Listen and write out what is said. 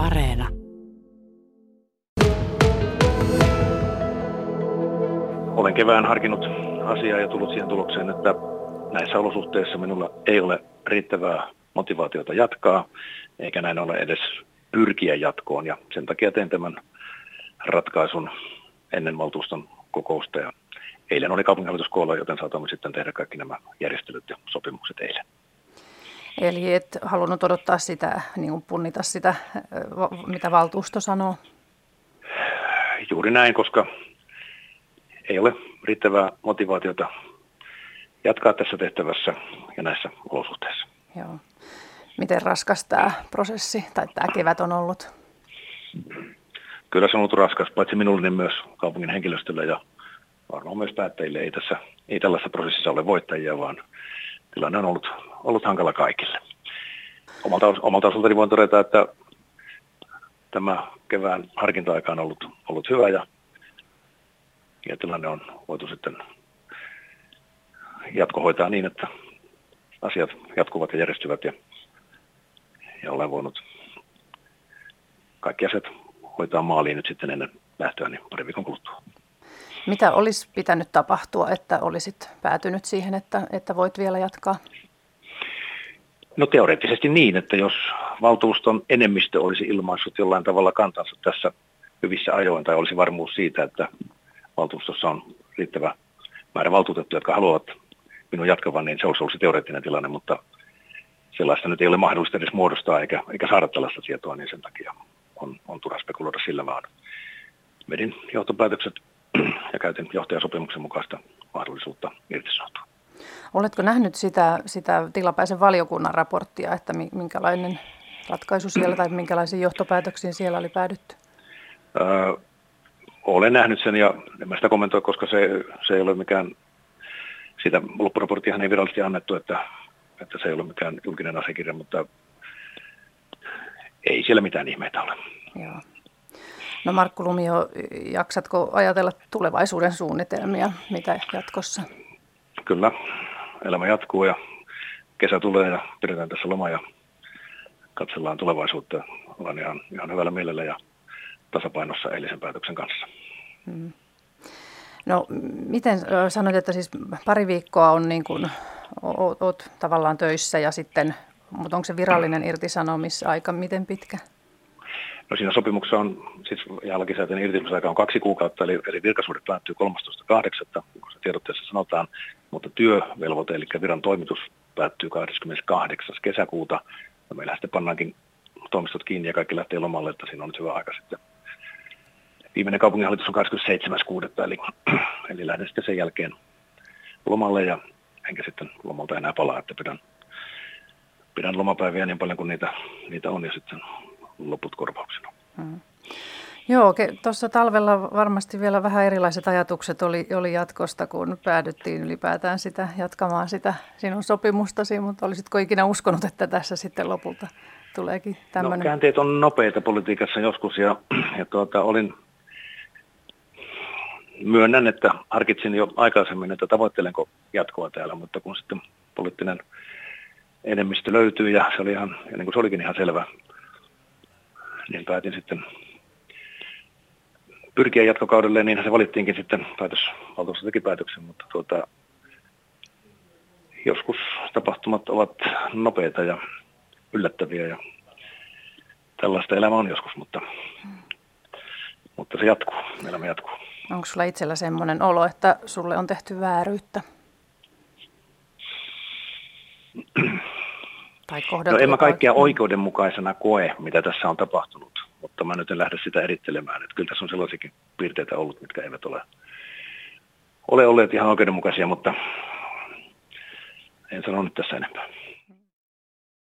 Areena. Olen kevään harkinnut asiaa ja tullut siihen tulokseen, että näissä olosuhteissa minulla ei ole riittävää motivaatiota jatkaa, eikä näin ole edes pyrkiä jatkoon. Ja sen takia teen tämän ratkaisun ennen valtuuston kokousta. Ja eilen oli kaupunginhallitus koolla, joten saatamme sitten tehdä kaikki nämä järjestelyt ja sopimukset eilen. Eli et halunnut odottaa sitä, niin kuin punnita sitä, mitä valtuusto sanoo? Juuri näin, koska ei ole riittävää motivaatiota jatkaa tässä tehtävässä ja näissä olosuhteissa. Joo. Miten raskas tämä prosessi tai tämä kevät on ollut? Kyllä se on ollut raskas, paitsi minulle niin myös kaupungin henkilöstölle ja varmaan myös päättäjille. Ei, tässä, ei tällaisessa prosessissa ole voittajia, vaan tilanne on ollut, ollut hankala kaikille. Omalta, omalta osaltani voin todeta, että tämä kevään harkinta-aika on ollut, ollut hyvä ja, ja tilanne on voitu sitten jatkohoitaa niin, että asiat jatkuvat ja järjestyvät ja, ja olen voinut kaikki asiat hoitaa maaliin nyt sitten ennen lähtöä niin pari viikon kuluttua. Mitä olisi pitänyt tapahtua, että olisit päätynyt siihen, että, että voit vielä jatkaa? No teoreettisesti niin, että jos valtuuston enemmistö olisi ilmaissut jollain tavalla kantansa tässä hyvissä ajoin tai olisi varmuus siitä, että valtuustossa on riittävä määrä valtuutettuja, jotka haluavat minun jatkavan, niin se olisi ollut se teoreettinen tilanne, mutta sellaista nyt ei ole mahdollista edes muodostaa eikä, eikä saada tällaista tietoa, niin sen takia on, on turha spekuloida sillä, vaan vedin johtopäätökset ja käytin johtajasopimuksen mukaista mahdollisuutta irtisanoutua. Oletko nähnyt sitä, sitä tilapäisen valiokunnan raporttia, että minkälainen ratkaisu siellä tai minkälaisiin johtopäätöksiin siellä oli päädytty? Öö, olen nähnyt sen ja en mä sitä kommentoi, koska se, se ei ole mikään, sitä loppuraporttiahan ei virallisesti annettu, että, että se ei ole mikään julkinen asiakirja, mutta ei siellä mitään ihmeitä ole. Joo. No Markku Lumio, jaksatko ajatella tulevaisuuden suunnitelmia, mitä jatkossa? Kyllä, elämä jatkuu ja kesä tulee ja pidetään tässä loma ja katsellaan tulevaisuutta. Olen ihan, ihan hyvällä mielellä ja tasapainossa eilisen päätöksen kanssa. Hmm. No miten sanoit, että siis pari viikkoa on niin kuin, oot, oot tavallaan töissä ja sitten, mutta onko se virallinen irtisanomisaika miten pitkä? No siinä sopimuksessa on, siis jälkisääteinen irtisanomisaika on kaksi kuukautta, eli, eli virkasuhde päättyy 13.8., kun se tiedotteessa sanotaan, mutta työvelvoite, eli viran toimitus päättyy 28. kesäkuuta, ja meillä sitten pannaankin toimistot kiinni ja kaikki lähtee lomalle, että siinä on nyt hyvä aika sitten. Viimeinen kaupunginhallitus on 27.6. Eli, eli lähden sitten sen jälkeen lomalle ja enkä sitten lomalta enää palaa, että pidän, pidän lomapäiviä niin paljon kuin niitä, niitä on ja sitten loput korvauksena. Hmm. Joo, tuossa talvella varmasti vielä vähän erilaiset ajatukset oli, oli jatkosta, kun päädyttiin ylipäätään sitä jatkamaan sitä sinun sopimustasi, mutta olisitko ikinä uskonut, että tässä sitten lopulta tuleekin tämmöinen? No, käänteet on nopeita politiikassa joskus ja, ja tuota, olin, myönnän, että harkitsin jo aikaisemmin, että tavoittelenko jatkoa täällä, mutta kun sitten poliittinen enemmistö löytyy ja se oli ihan, ja niin kuin se olikin ihan selvä, niin päätin sitten pyrkiä jatkokaudelle, niin se valittiinkin sitten päätös, valtuusto teki päätöksen, mutta tuota, joskus tapahtumat ovat nopeita ja yllättäviä ja tällaista elämä on joskus, mutta, mutta se jatkuu, elämä jatkuu. Onko sulla itsellä semmoinen olo, että sulle on tehty vääryyttä? Tai no en mä kaikkea oikeudenmukaisena koe, mitä tässä on tapahtunut, mutta mä nyt en lähde sitä erittelemään. Että kyllä tässä on sellaisiakin piirteitä ollut, mitkä eivät ole, ole olleet ihan oikeudenmukaisia, mutta en sano nyt tässä enempää.